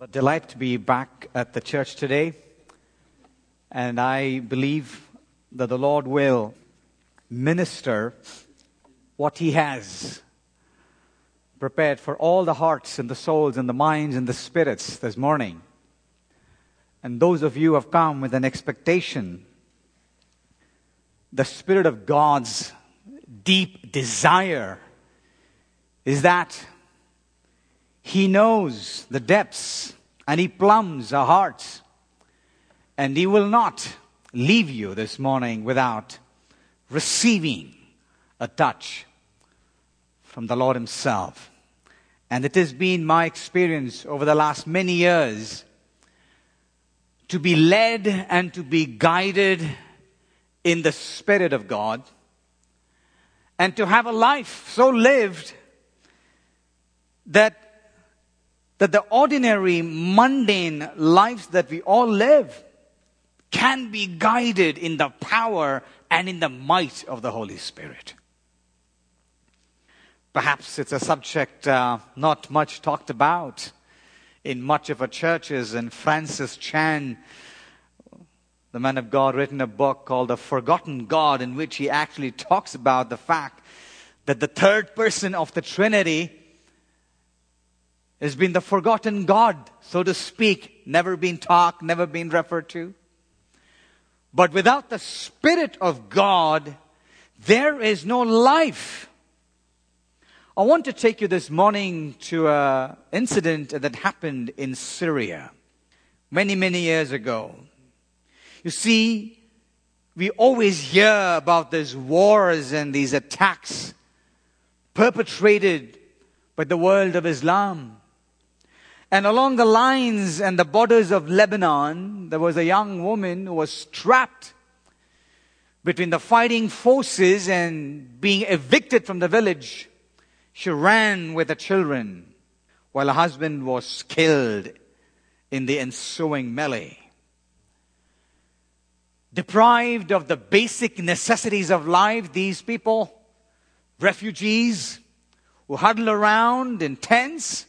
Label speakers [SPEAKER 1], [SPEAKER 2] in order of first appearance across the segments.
[SPEAKER 1] What a delight to be back at the church today. And I believe that the Lord will minister what He has prepared for all the hearts and the souls and the minds and the spirits this morning. And those of you who have come with an expectation, the Spirit of God's deep desire is that he knows the depths and He plumbs our hearts. And He will not leave you this morning without receiving a touch from the Lord Himself. And it has been my experience over the last many years to be led and to be guided in the Spirit of God and to have a life so lived that that the ordinary, mundane lives that we all live can be guided in the power and in the might of the Holy Spirit. Perhaps it's a subject uh, not much talked about in much of our churches, and Francis Chan, the man of God, written a book called The Forgotten God, in which he actually talks about the fact that the third person of the Trinity has been the forgotten God, so to speak, never been talked, never been referred to. But without the Spirit of God, there is no life. I want to take you this morning to an incident that happened in Syria many, many years ago. You see, we always hear about these wars and these attacks perpetrated by the world of Islam. And along the lines and the borders of Lebanon, there was a young woman who was trapped between the fighting forces and being evicted from the village. She ran with the children while her husband was killed in the ensuing melee. Deprived of the basic necessities of life, these people, refugees who huddle around in tents,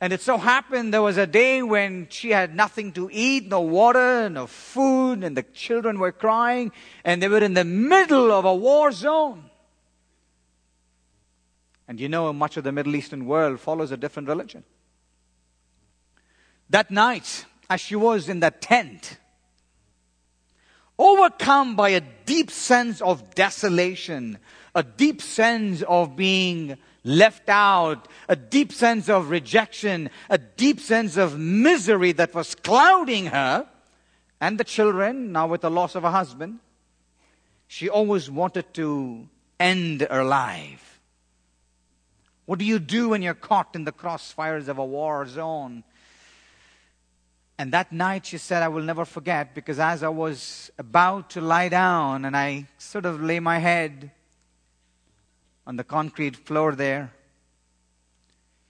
[SPEAKER 1] and it so happened there was a day when she had nothing to eat, no water, no food, and the children were crying, and they were in the middle of a war zone. And you know, much of the Middle Eastern world follows a different religion. That night, as she was in that tent, overcome by a deep sense of desolation, a deep sense of being left out, a deep sense of rejection, a deep sense of misery that was clouding her and the children, now with the loss of a husband. She always wanted to end her life. What do you do when you're caught in the crossfires of a war zone? And that night she said, I will never forget because as I was about to lie down and I sort of lay my head on the concrete floor there.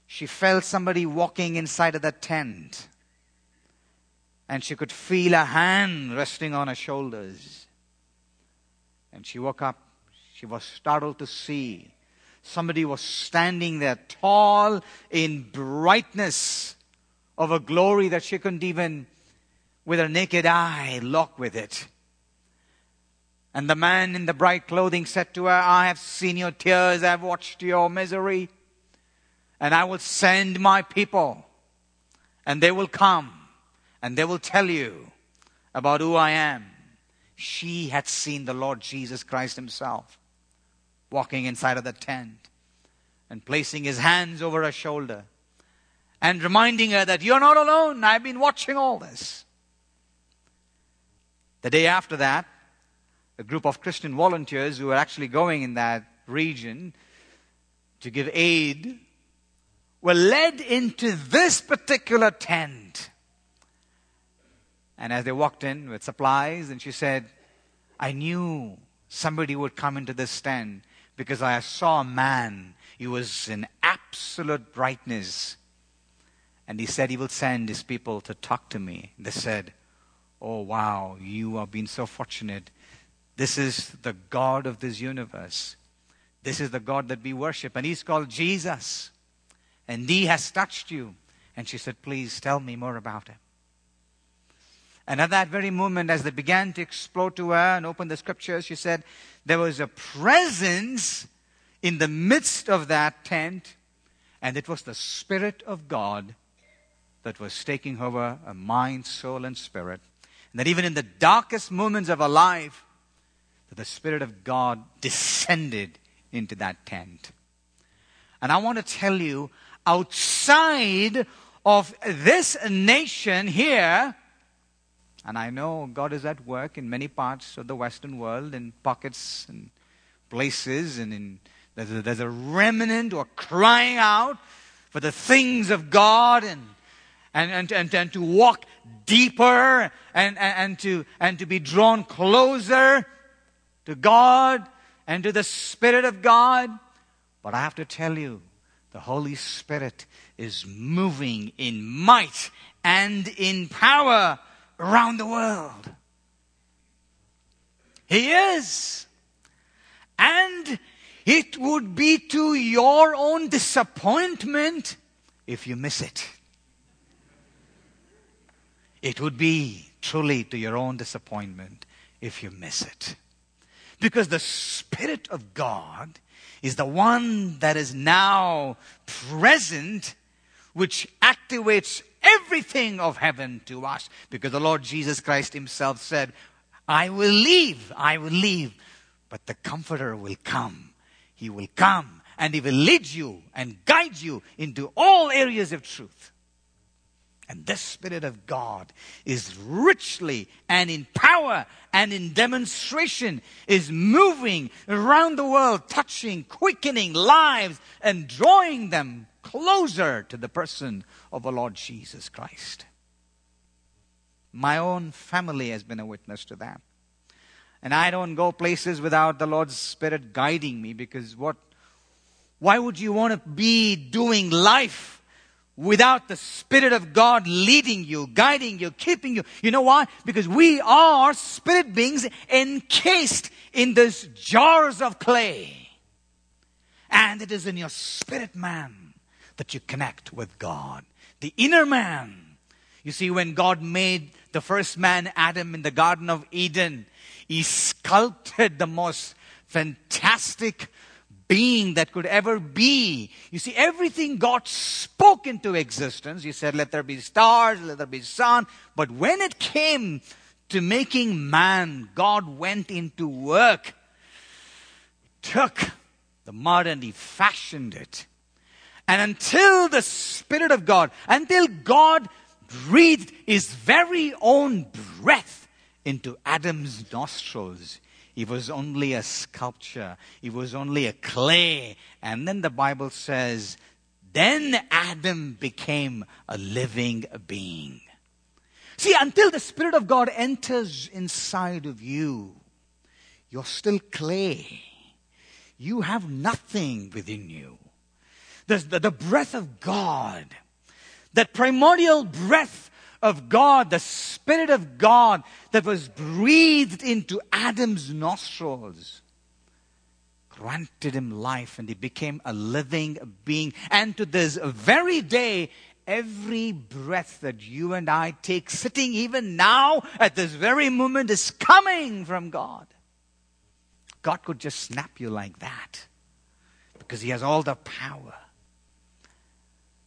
[SPEAKER 1] She felt somebody walking inside of the tent. And she could feel a hand resting on her shoulders. And she woke up. She was startled to see somebody was standing there tall in brightness of a glory that she couldn't even, with her naked eye, look with it. And the man in the bright clothing said to her, I have seen your tears, I have watched your misery, and I will send my people, and they will come, and they will tell you about who I am. She had seen the Lord Jesus Christ Himself walking inside of the tent and placing His hands over her shoulder and reminding her that you're not alone. I've been watching all this. The day after that, a group of Christian volunteers who were actually going in that region to give aid were led into this particular tent. And as they walked in with supplies, and she said, I knew somebody would come into this tent because I saw a man. He was in absolute brightness. And he said he will send his people to talk to me. They said, Oh, wow, you have been so fortunate this is the God of this universe. This is the God that we worship. And He's called Jesus. And He has touched you. And she said, Please tell me more about him. And at that very moment, as they began to explore to her and open the scriptures, she said, There was a presence in the midst of that tent, and it was the Spirit of God that was taking over her mind, soul, and spirit. And that even in the darkest moments of her life, that the Spirit of God descended into that tent. And I want to tell you, outside of this nation here, and I know God is at work in many parts of the Western world, in pockets and places, and in, there's, a, there's a remnant are crying out for the things of God and, and, and, and, and to walk deeper and, and, and, to, and to be drawn closer to God and to the Spirit of God. But I have to tell you, the Holy Spirit is moving in might and in power around the world. He is. And it would be to your own disappointment if you miss it. It would be truly to your own disappointment if you miss it. Because the Spirit of God is the one that is now present, which activates everything of heaven to us because the Lord Jesus Christ himself said, I will leave, I will leave, but the Comforter will come. He will come and he will lead you and guide you into all areas of truth. And this Spirit of God is richly and in power and in demonstration is moving around the world, touching, quickening lives and drawing them closer to the person of the Lord Jesus Christ. My own family has been a witness to that. And I don't go places without the Lord's Spirit guiding me because what, why would you want to be doing life without the Spirit of God leading you, guiding you, keeping you? You know why? Because we are spirit beings encased in these jars of clay. And it is in your spirit man that you connect with God. The inner man. You see, when God made the first man, Adam, in the Garden of Eden, he sculpted the most fantastic being that could ever be. You see, everything God spoke into existence. He said, let there be stars, let there be sun. But when it came to making man, God went into work, took the mud and he fashioned it. And until the Spirit of God, until God breathed his very own breath into Adam's nostrils, he was only a sculpture. It was only a clay. And then the Bible says, then Adam became a living being. See, until the Spirit of God enters inside of you, you're still clay. You have nothing within you the, the, the breath of God, that primordial breath of God, the Spirit of God that was breathed into Adam's nostrils, granted him life and he became a living being. And to this very day, every breath that you and I take, sitting even now at this very moment, is coming from God. God could just snap you like that because He has all the power.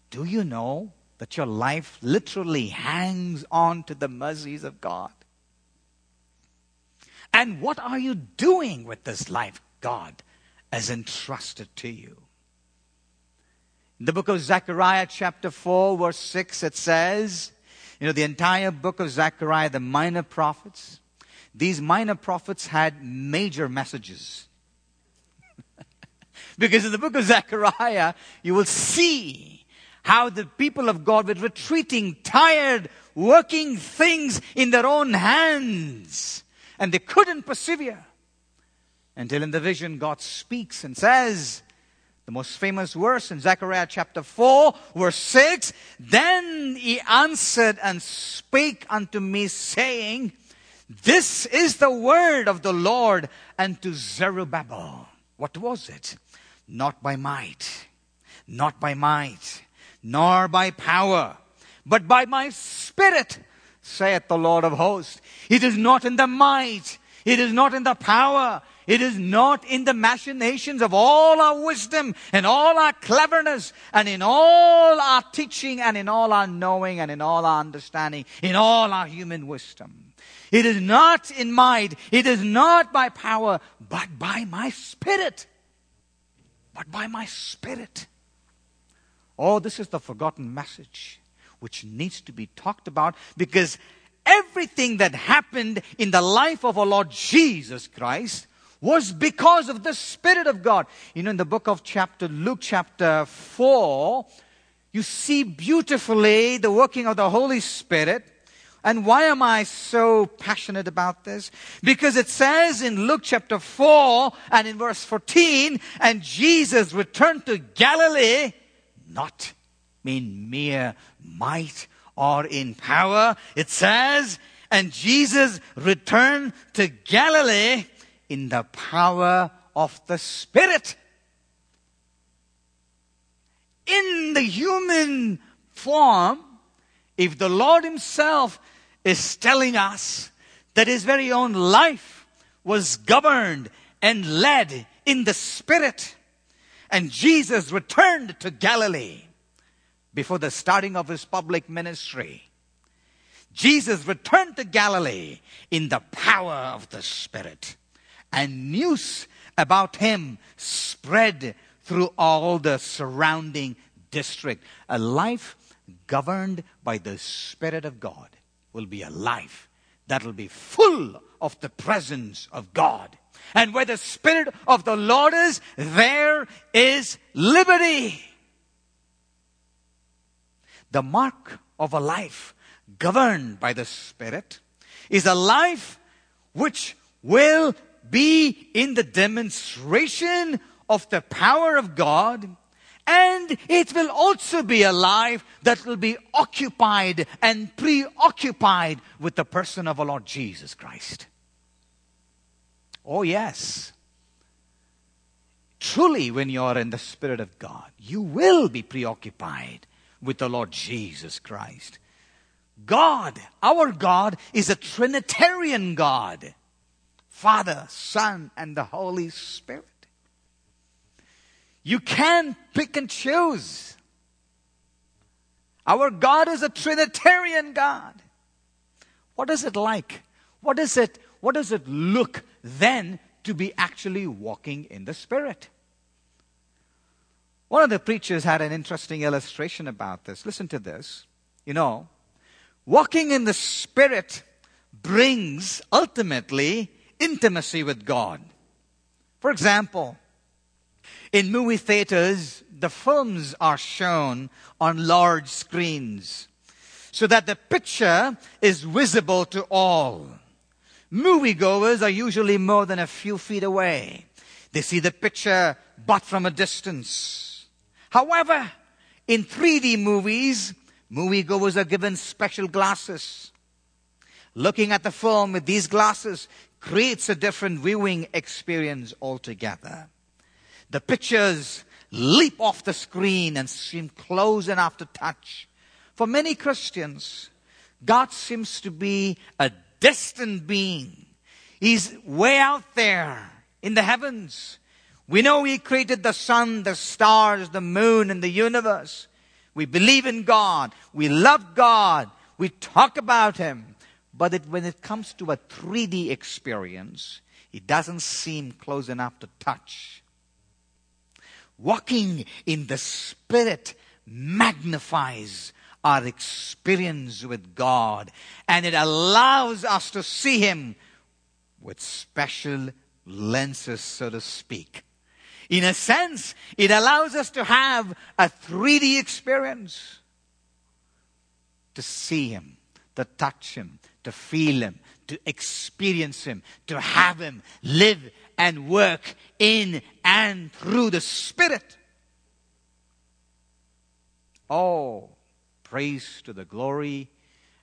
[SPEAKER 1] Do you know that your life literally hangs on to the mercies of God? And what are you doing with this life God has entrusted to you? In the book of Zechariah, chapter 4, verse 6, it says, you know, the entire book of Zechariah, the minor prophets, these minor prophets had major messages. because in the book of Zechariah, you will see how the people of God were retreating, tired, working things in their own hands. And they couldn't persevere. Until in the vision, God speaks and says, the most famous verse in Zechariah chapter 4, verse 6 Then he answered and spake unto me, saying, This is the word of the Lord unto Zerubbabel. What was it? Not by might, not by might, nor by power, but by my Spirit, saith the Lord of hosts. It is not in the might, it is not in the power, it is not in the machinations of all our wisdom and all our cleverness and in all our teaching and in all our knowing and in all our understanding, in all our human wisdom. It is not in might, it is not by power, but by my spirit. But by my spirit. Oh, this is the forgotten message which needs to be talked about because everything that happened in the life of our Lord Jesus Christ was because of the Spirit of God. You know, in the book of chapter, Luke chapter 4, you see beautifully the working of the Holy Spirit. And why am I so passionate about this? Because it says in Luke chapter 4 and in verse 14, and Jesus returned to Galilee, not in mere might or in power. It says, and Jesus returned to Galilee in the power of the Spirit. In the human form, if the Lord Himself is telling us that His very own life was governed and led in the Spirit, and Jesus returned to Galilee before the starting of His public ministry, Jesus returned to Galilee in the power of the Spirit and news about him spread through all the surrounding district. A life governed by the Spirit of God will be a life that will be full of the presence of God. And where the Spirit of the Lord is, there is liberty. The mark of a life governed by the Spirit is a life which will be in the demonstration of the power of God. And it will also be a life that will be occupied and preoccupied with the person of our Lord Jesus Christ. Oh, yes. Truly, when you are in the Spirit of God, you will be preoccupied with the Lord Jesus Christ. God, our God, is a Trinitarian God. Father, Son, and the Holy Spirit. You can't pick and choose. Our God is a Trinitarian God. What is it like? What is it? What does it look then to be actually walking in the Spirit? One of the preachers had an interesting illustration about this. Listen to this. You know, walking in the Spirit brings ultimately intimacy with God. For example, in movie theaters, the films are shown on large screens so that the picture is visible to all. Moviegoers are usually more than a few feet away. They see the picture but from a distance. However, in 3D movies, moviegoers are given special glasses. Looking at the film with these glasses creates a different viewing experience altogether. The pictures leap off the screen and seem close enough to touch. For many Christians, God seems to be a distant being. He's way out there in the heavens. We know He created the sun, the stars, the moon, and the universe. We believe in God. We love God. We talk about Him. But it, when it comes to a 3D experience, it doesn't seem close enough to touch. Walking in the Spirit magnifies our experience with God and it allows us to see Him with special lenses, so to speak. In a sense, it allows us to have a 3D experience to see Him, to touch Him, to feel Him, to experience Him, to have Him live and work in and through the Spirit. Oh, praise to the glory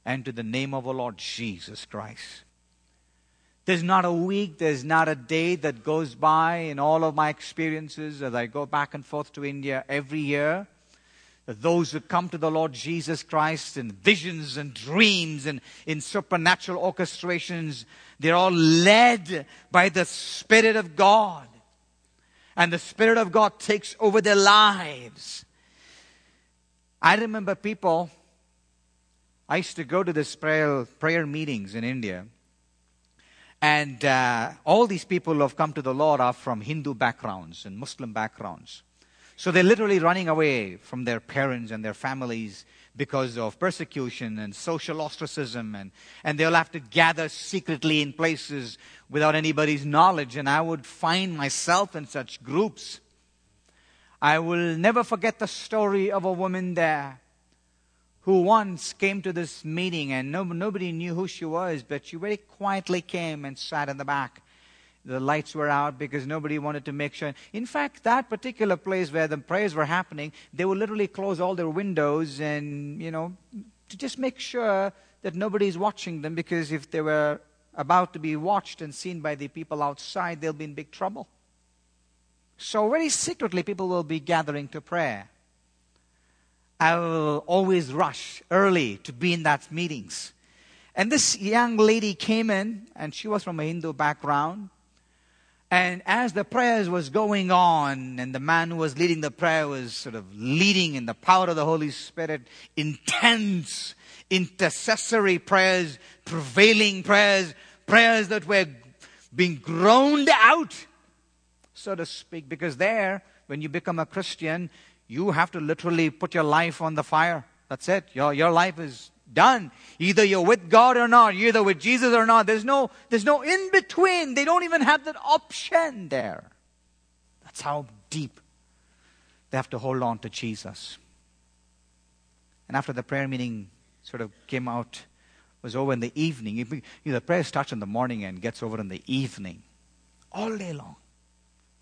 [SPEAKER 1] and to the name of our Lord Jesus Christ. There's not a week, there's not a day that goes by in all of my experiences as I go back and forth to India every year that those who come to the Lord Jesus Christ in visions and dreams and in supernatural orchestrations, they're all led by the Spirit of God. And the Spirit of God takes over their lives. I remember people, I used to go to this prayer, prayer meetings in India. And uh, all these people who have come to the Lord are from Hindu backgrounds and Muslim backgrounds. So they're literally running away from their parents and their families because of persecution and social ostracism, and, and they'll have to gather secretly in places without anybody's knowledge. And I would find myself in such groups. I will never forget the story of a woman there who once came to this meeting and no, nobody knew who she was, but she very quietly came and sat in the back. The lights were out because nobody wanted to make sure. In fact, that particular place where the prayers were happening, they would literally close all their windows and, you know, to just make sure that nobody's watching them because if they were about to be watched and seen by the people outside, they'll be in big trouble. So, very secretly, people will be gathering to prayer. I will always rush early to be in that meetings. And this young lady came in, and she was from a Hindu background. And as the prayers was going on, and the man who was leading the prayer was sort of leading in the power of the Holy Spirit, intense intercessory prayers, prevailing prayers, prayers that were being groaned out, so to speak, because there, when you become a Christian, you have to literally put your life on the fire. That's it. Your, your life is done. Either you're with God or not, you're either with Jesus or not. There's no, there's no in between. They don't even have that option there. That's how deep they have to hold on to Jesus. And after the prayer meeting sort of came out, was over in the evening. You know, the prayer starts in the morning and gets over in the evening. All day long.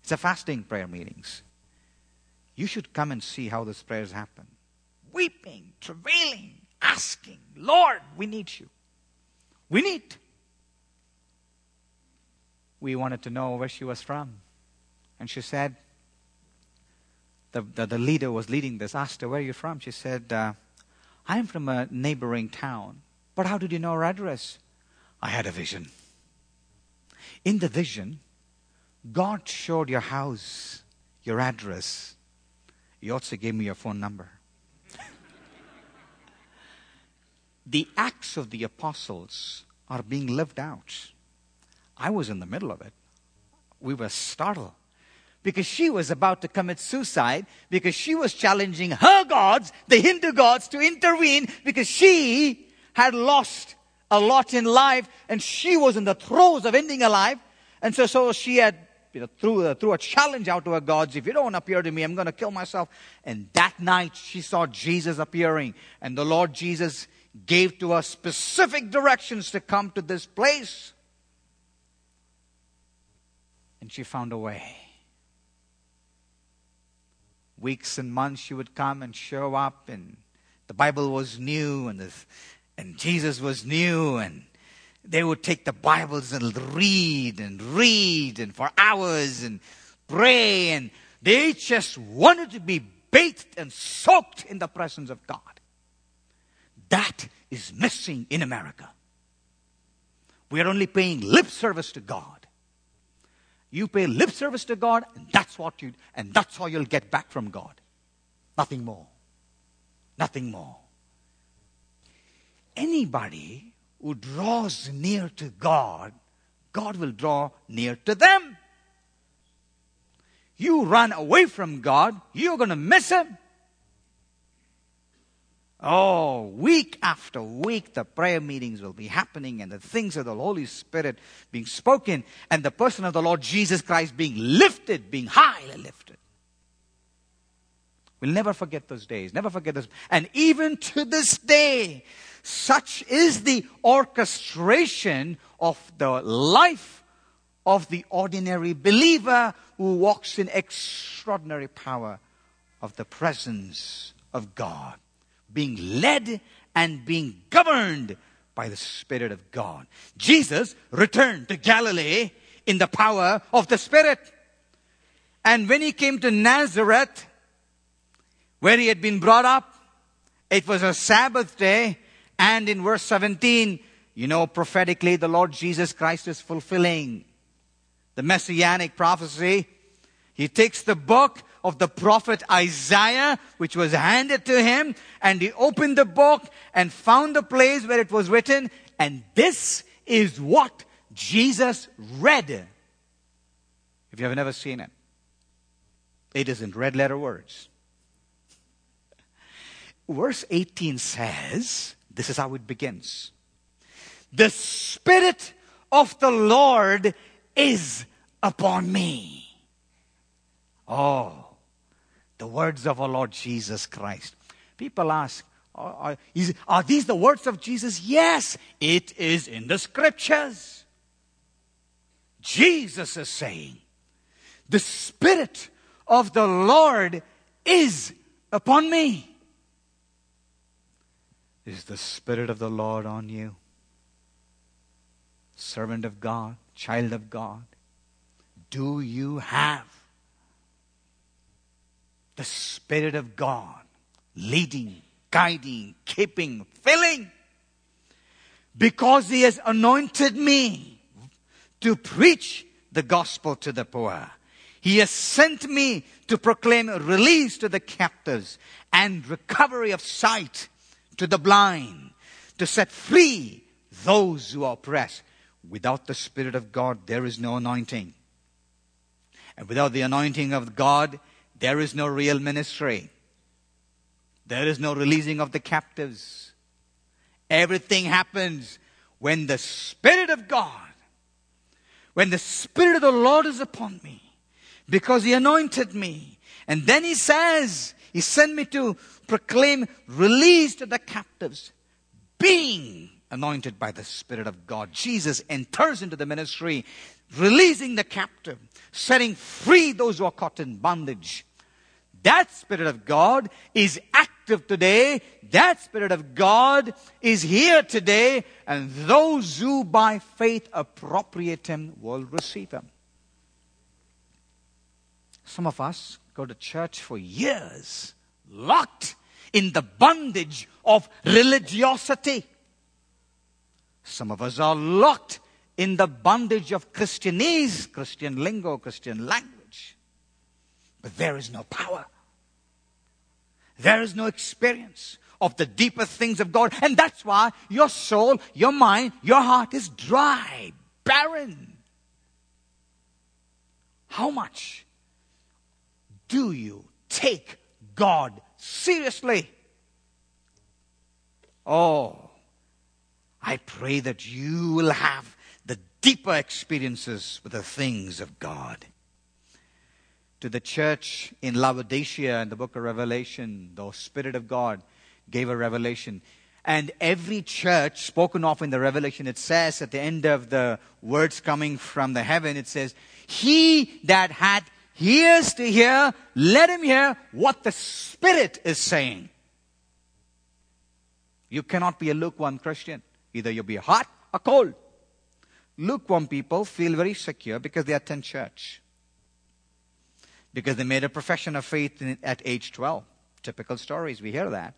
[SPEAKER 1] It's a fasting prayer meetings. You should come and see how those prayers happen. Weeping, travailing, asking, Lord, we need you. We need. We wanted to know where she was from. And she said, the, the, the leader was leading this, asked her, Where are you from? She said, uh, I'm from a neighboring town. But how did you know our address? I had a vision. In the vision, God showed your house, your address, you also gave me your phone number. the acts of the apostles are being lived out. I was in the middle of it. We were startled because she was about to commit suicide because she was challenging her gods, the Hindu gods, to intervene because she had lost a lot in life and she was in the throes of ending her life. And so, so she had you know, threw, threw a challenge out to her gods. If you don't appear to me, I'm going to kill myself. And that night she saw Jesus appearing. And the Lord Jesus gave to her specific directions to come to this place. And she found a way. Weeks and months she would come and show up, and the Bible was new, and, the, and Jesus was new, and they would take the Bibles and read and read and for hours and pray and they just wanted to be bathed and soaked in the presence of God. That is missing in America. We are only paying lip service to God. You pay lip service to God, and that's what you and that's how you'll get back from God. Nothing more. Nothing more. Anybody who draws near to God, God will draw near to them. You run away from God, you're going to miss Him. Oh, week after week, the prayer meetings will be happening and the things of the Holy Spirit being spoken and the person of the Lord Jesus Christ being lifted, being highly lifted. We'll never forget those days, never forget those. And even to this day, such is the orchestration of the life of the ordinary believer who walks in extraordinary power of the presence of God, being led and being governed by the Spirit of God. Jesus returned to Galilee in the power of the Spirit. And when he came to Nazareth, where he had been brought up. It was a Sabbath day. And in verse 17, you know, prophetically, the Lord Jesus Christ is fulfilling the messianic prophecy. He takes the book of the prophet Isaiah, which was handed to him, and he opened the book and found the place where it was written, and this is what Jesus read. If you have never seen it, it is in red letter words. Verse 18 says, this is how it begins. The Spirit of the Lord is upon me. Oh, the words of our Lord Jesus Christ. People ask, are, are, is, are these the words of Jesus? Yes, it is in the scriptures. Jesus is saying, the Spirit of the Lord is upon me. Is the Spirit of the Lord on you? Servant of God, child of God, do you have the Spirit of God leading, guiding, keeping, filling? Because He has anointed me to preach the gospel to the poor. He has sent me to proclaim release to the captives and recovery of sight to the blind, to set free those who are oppressed. Without the Spirit of God, there is no anointing. And without the anointing of God, there is no real ministry. There is no releasing of the captives. Everything happens when the Spirit of God, when the Spirit of the Lord is upon me, because He anointed me. And then He says, He sent me to proclaim release to the captives, being anointed by the Spirit of God. Jesus enters into the ministry, releasing the captive, setting free those who are caught in bondage. That Spirit of God is active today. That Spirit of God is here today. And those who by faith appropriate Him will receive Him. Some of us go to church for years locked in the bondage of religiosity. Some of us are locked in the bondage of Christianese, Christian lingo, Christian language. But there is no power. There is no experience of the deeper things of God. And that's why your soul, your mind, your heart is dry, barren. How much do you take God seriously. Oh, I pray that you will have the deeper experiences with the things of God. To the church in Laodicea in the book of Revelation, the Spirit of God gave a revelation. And every church spoken of in the Revelation, it says at the end of the words coming from the heaven, it says, He that had ears to hear, let him hear what the Spirit is saying. You cannot be a lukewarm Christian. Either you'll be hot or cold. Lukewarm people feel very secure because they attend church. Because they made a profession of faith at age 12. Typical stories, we hear that.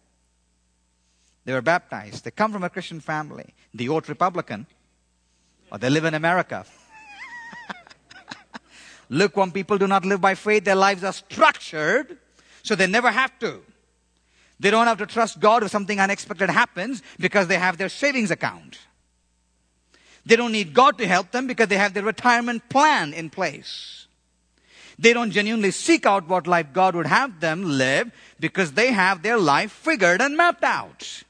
[SPEAKER 1] They were baptized. They come from a Christian family. The old Republican, or they live in America. Lukewarm people do not live by faith. Their lives are structured so they never have to. They don't have to trust God if something unexpected happens because they have their savings account. They don't need God to help them because they have their retirement plan in place. They don't genuinely seek out what life God would have them live because they have their life figured and mapped out.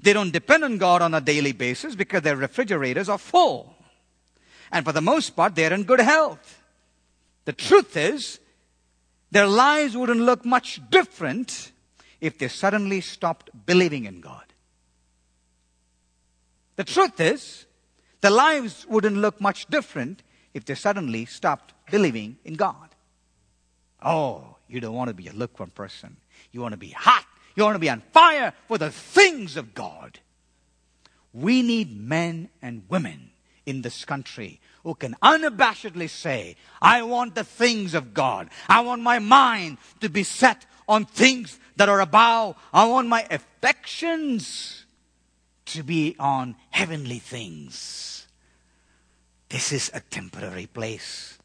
[SPEAKER 1] They don't depend on God on a daily basis because their refrigerators are full. And for the most part, they're in good health. The truth is, their lives wouldn't look much different if they suddenly stopped believing in God. The truth is, their lives wouldn't look much different if they suddenly stopped believing in God. Oh, you don't want to be a lukewarm person. You want to be hot. You want to be on fire for the things of God. We need men and women in this country who can unabashedly say, I want the things of God. I want my mind to be set on things that are above. I want my affections to be on heavenly things. This is a temporary place.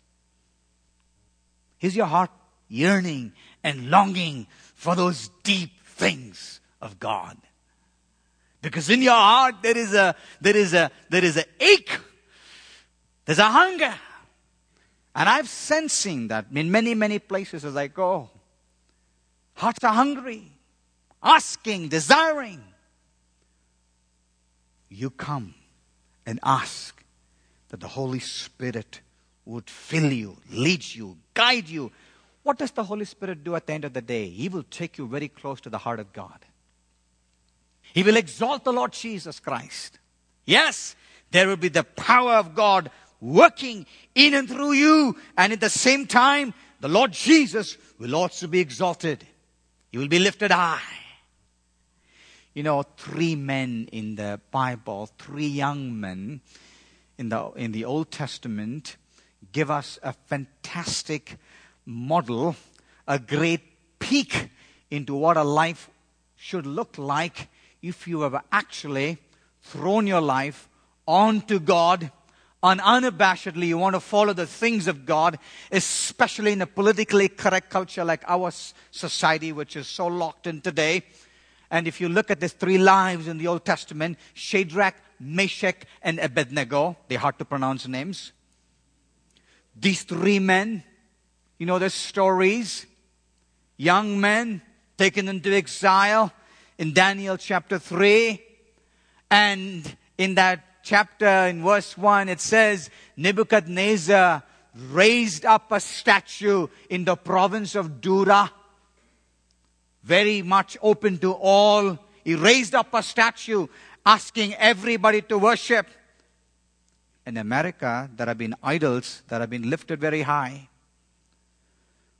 [SPEAKER 1] Is your heart yearning and longing for those deep things of God? Because in your heart there is a there is a there is a ache. There's a hunger. And I've sensing that in many, many places as I go. Hearts are hungry, asking, desiring. You come and ask that the Holy Spirit would fill you, lead you, guide you. What does the Holy Spirit do at the end of the day? He will take you very close to the heart of God. He will exalt the Lord Jesus Christ. Yes, there will be the power of God working in and through you. And at the same time, the Lord Jesus will also be exalted. He will be lifted high. You know, three men in the Bible, three young men in the, in the Old Testament give us a fantastic model, a great peek into what a life should look like if you have actually thrown your life onto God and unabashedly you want to follow the things of God, especially in a politically correct culture like our society, which is so locked in today. And if you look at these three lives in the Old Testament, Shadrach, Meshach, and Abednego, they're hard to pronounce names. These three men, you know their stories. Young men taken into exile in Daniel chapter 3. And in that chapter, in verse 1, it says, Nebuchadnezzar raised up a statue in the province of Dura, very much open to all. He raised up a statue asking everybody to worship. In America, there have been idols that have been lifted very high,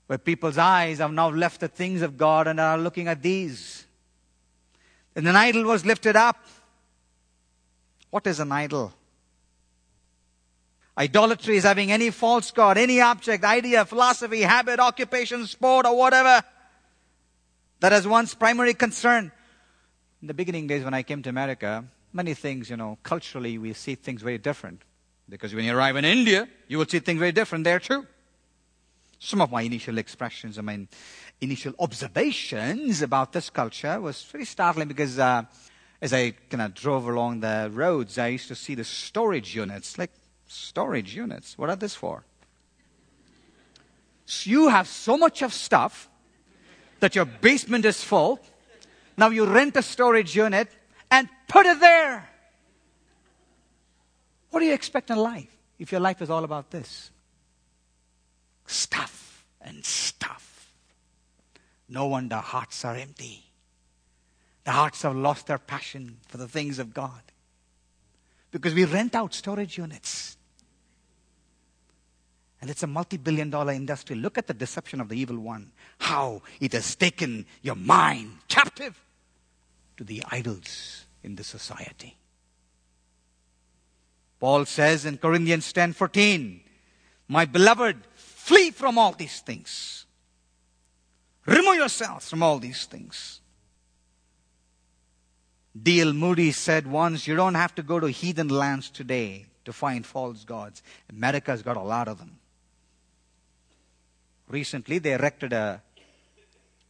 [SPEAKER 1] where people's eyes have now left the things of God and are looking at these. And an idol was lifted up what is an idol? Idolatry is having any false god, any object, idea, philosophy, habit, occupation, sport, or whatever that has one's primary concern. In the beginning days when I came to America, many things, you know, culturally we see things very different. Because when you arrive in India, you will see things very different there too. Some of my initial expressions, I mean, initial observations about this culture was very startling because uh, as I kind of drove along the roads, I used to see the storage units. Like, storage units? What are this for? So you have so much of stuff that your basement is full. Now you rent a storage unit and put it there. What do you expect in life if your life is all about this? Stuff and stuff. No wonder hearts are empty. The hearts have lost their passion for the things of God. Because we rent out storage units. And it's a multi billion dollar industry. Look at the deception of the evil one. How it has taken your mind captive to the idols in the society. Paul says in Corinthians 10 14, My beloved, flee from all these things. Remove yourselves from all these things. D.L. Moody said once, You don't have to go to heathen lands today to find false gods. America's got a lot of them. Recently, they erected a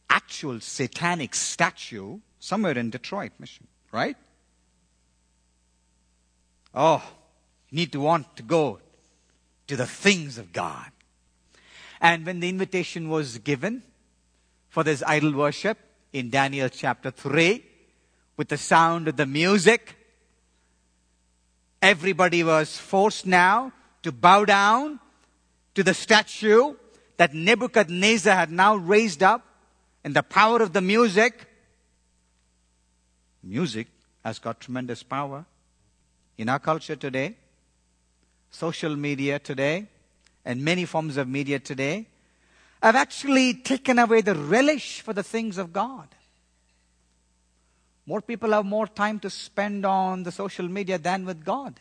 [SPEAKER 1] actual satanic statue somewhere in Detroit, Michigan, right? Oh, you need to want to go to the things of God. And when the invitation was given for this idol worship in Daniel chapter 3, with the sound of the music. Everybody was forced now to bow down to the statue that Nebuchadnezzar had now raised up and the power of the music. Music has got tremendous power in our culture today, social media today, and many forms of media today have actually taken away the relish for the things of God. More people have more time to spend on the social media than with God.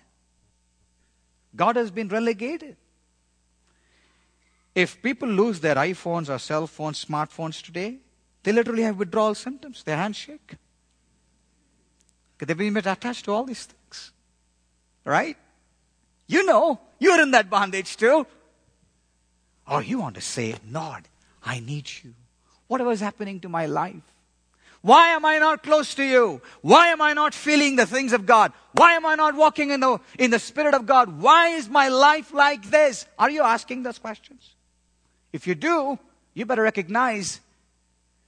[SPEAKER 1] God has been relegated. If people lose their iPhones or cell phones, smartphones today, They literally have withdrawal symptoms. Their hands shake. They've been attached to all these things. Right? You know, you're in that bondage too. Or you want to say, Lord, I need you. Whatever is happening to my life? Why am I not close to you? Why am I not feeling the things of God? Why am I not walking in the, in the Spirit of God? Why is my life like this? Are you asking those questions? If you do, you better recognize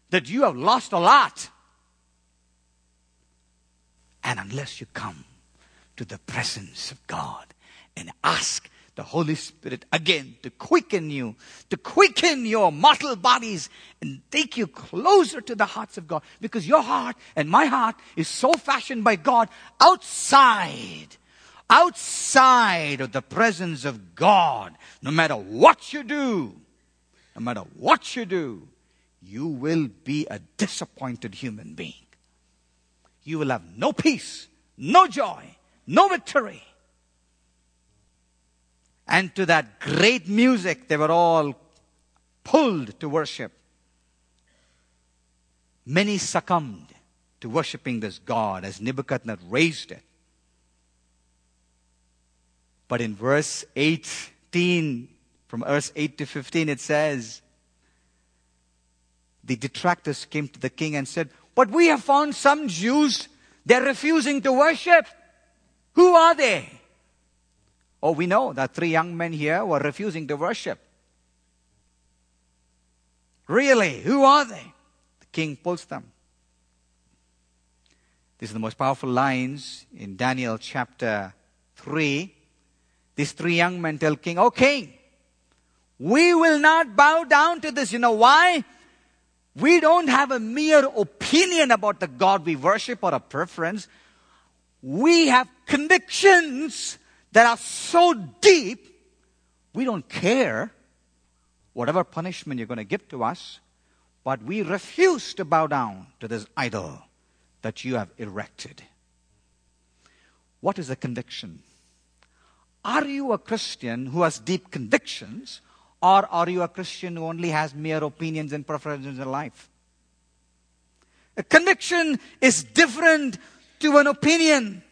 [SPEAKER 1] that you have lost a lot. And unless you come to the presence of God and ask the Holy Spirit again to quicken you, to quicken your mortal bodies and take you closer to the hearts of God. Because your heart and my heart is so fashioned by God outside, outside of the presence of God. No matter what you do, no matter what you do, you will be a disappointed human being. You will have no peace, no joy, no victory and to that great music, they were all pulled to worship. Many succumbed to worshiping this God as Nebuchadnezzar raised it. But in verse 18, from verse 8 to 15, it says, the detractors came to the king and said, But we have found some Jews, they're refusing to worship. Who are they? Oh, we know that three young men here were refusing to worship. Really? Who are they? The king pulls them. These are the most powerful lines in Daniel chapter 3. These three young men tell king, Oh king, we will not bow down to this. You know why? We don't have a mere opinion about the God we worship or a preference. We have convictions that are so deep, we don't care whatever punishment you're going to give to us, but we refuse to bow down to this idol that you have erected. What is a conviction? Are you a Christian who has deep convictions, or are you a Christian who only has mere opinions and preferences in life? A conviction is different to an opinion.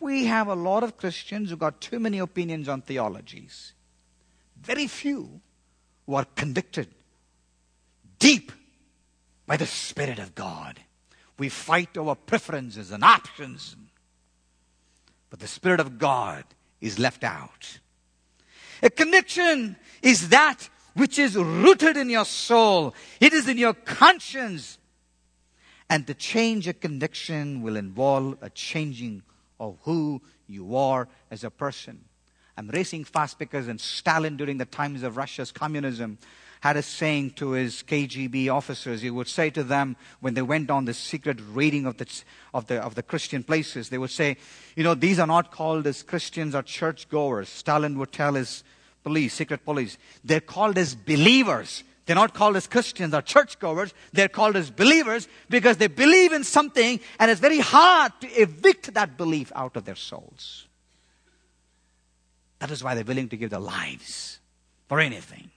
[SPEAKER 1] We have a lot of Christians who got too many opinions on theologies. Very few who are convicted deep by the Spirit of God. We fight over preferences and options, but the Spirit of God is left out. A conviction is that which is rooted in your soul, it is in your conscience. And to change a conviction will involve a changing of who you are as a person. I'm racing fast because in Stalin, during the times of Russia's communism, had a saying to his KGB officers. He would say to them when they went on the secret raiding of the, of the, of the Christian places, they would say, you know, these are not called as Christians or churchgoers. Stalin would tell his police, secret police, they're called as believers. They're not called as Christians or churchgoers. They're called as believers because they believe in something and it's very hard to evict that belief out of their souls. That is why they're willing to give their lives for anything.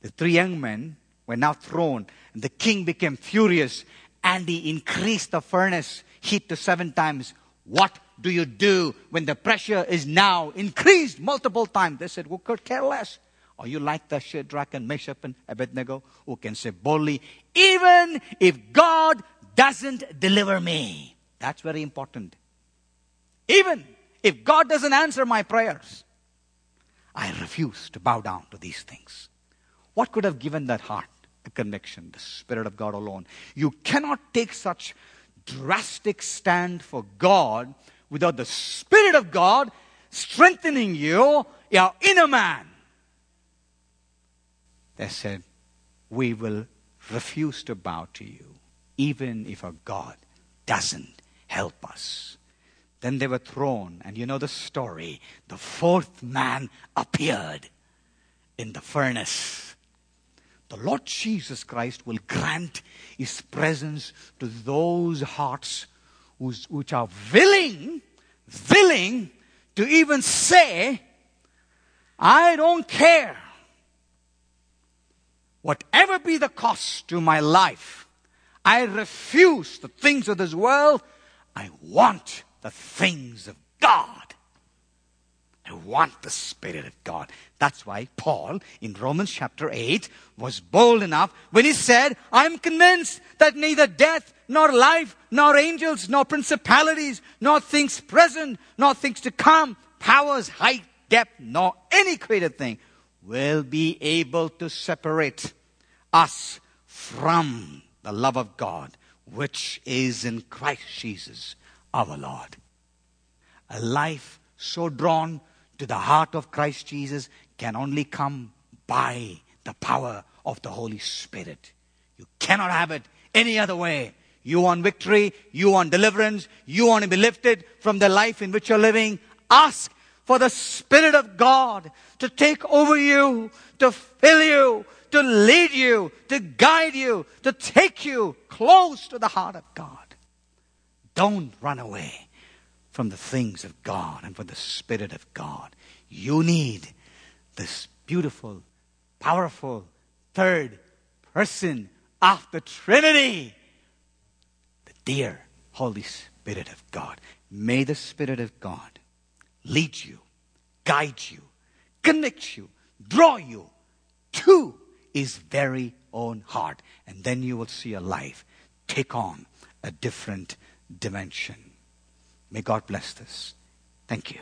[SPEAKER 1] The three young men were now thrown, and the king became furious and he increased the furnace heat to seven times. What do you do when the pressure is now increased multiple times? They said, We could care less. Are you like the Shadrach and Meshach and Abednego who can say boldly, even if God doesn't deliver me? That's very important. Even if God doesn't answer my prayers, I refuse to bow down to these things. What could have given that heart a conviction? The Spirit of God alone. You cannot take such drastic stand for God without the Spirit of God strengthening you, your inner man. They said, We will refuse to bow to you, even if our God doesn't help us. Then they were thrown, and you know the story. The fourth man appeared in the furnace. The Lord Jesus Christ will grant His presence to those hearts which are willing, willing to even say, I don't care whatever be the cost to my life, I refuse the things of this world. I want the things of God. I want the Spirit of God. That's why Paul in Romans chapter 8 was bold enough when he said, I'm convinced that neither death, nor life, nor angels, nor principalities, nor things present, nor things to come, powers, height, depth, nor any created thing will be able to separate us from the love of God, which is in Christ Jesus our Lord. A life so drawn to the heart of Christ Jesus can only come by the power of the Holy Spirit. You cannot have it any other way. You want victory, you want deliverance, you want to be lifted from the life in which you're living. Ask for the Spirit of God to take over you, to fill you, to lead you, to guide you, to take you close to the heart of God. Don't run away from the things of God and from the Spirit of God. You need this beautiful, powerful third person of the Trinity, the dear Holy Spirit of God. May the Spirit of God lead you, guide you, connect you, draw you to his very own heart. And then you will see your life take on a different dimension. May God bless this. Thank you.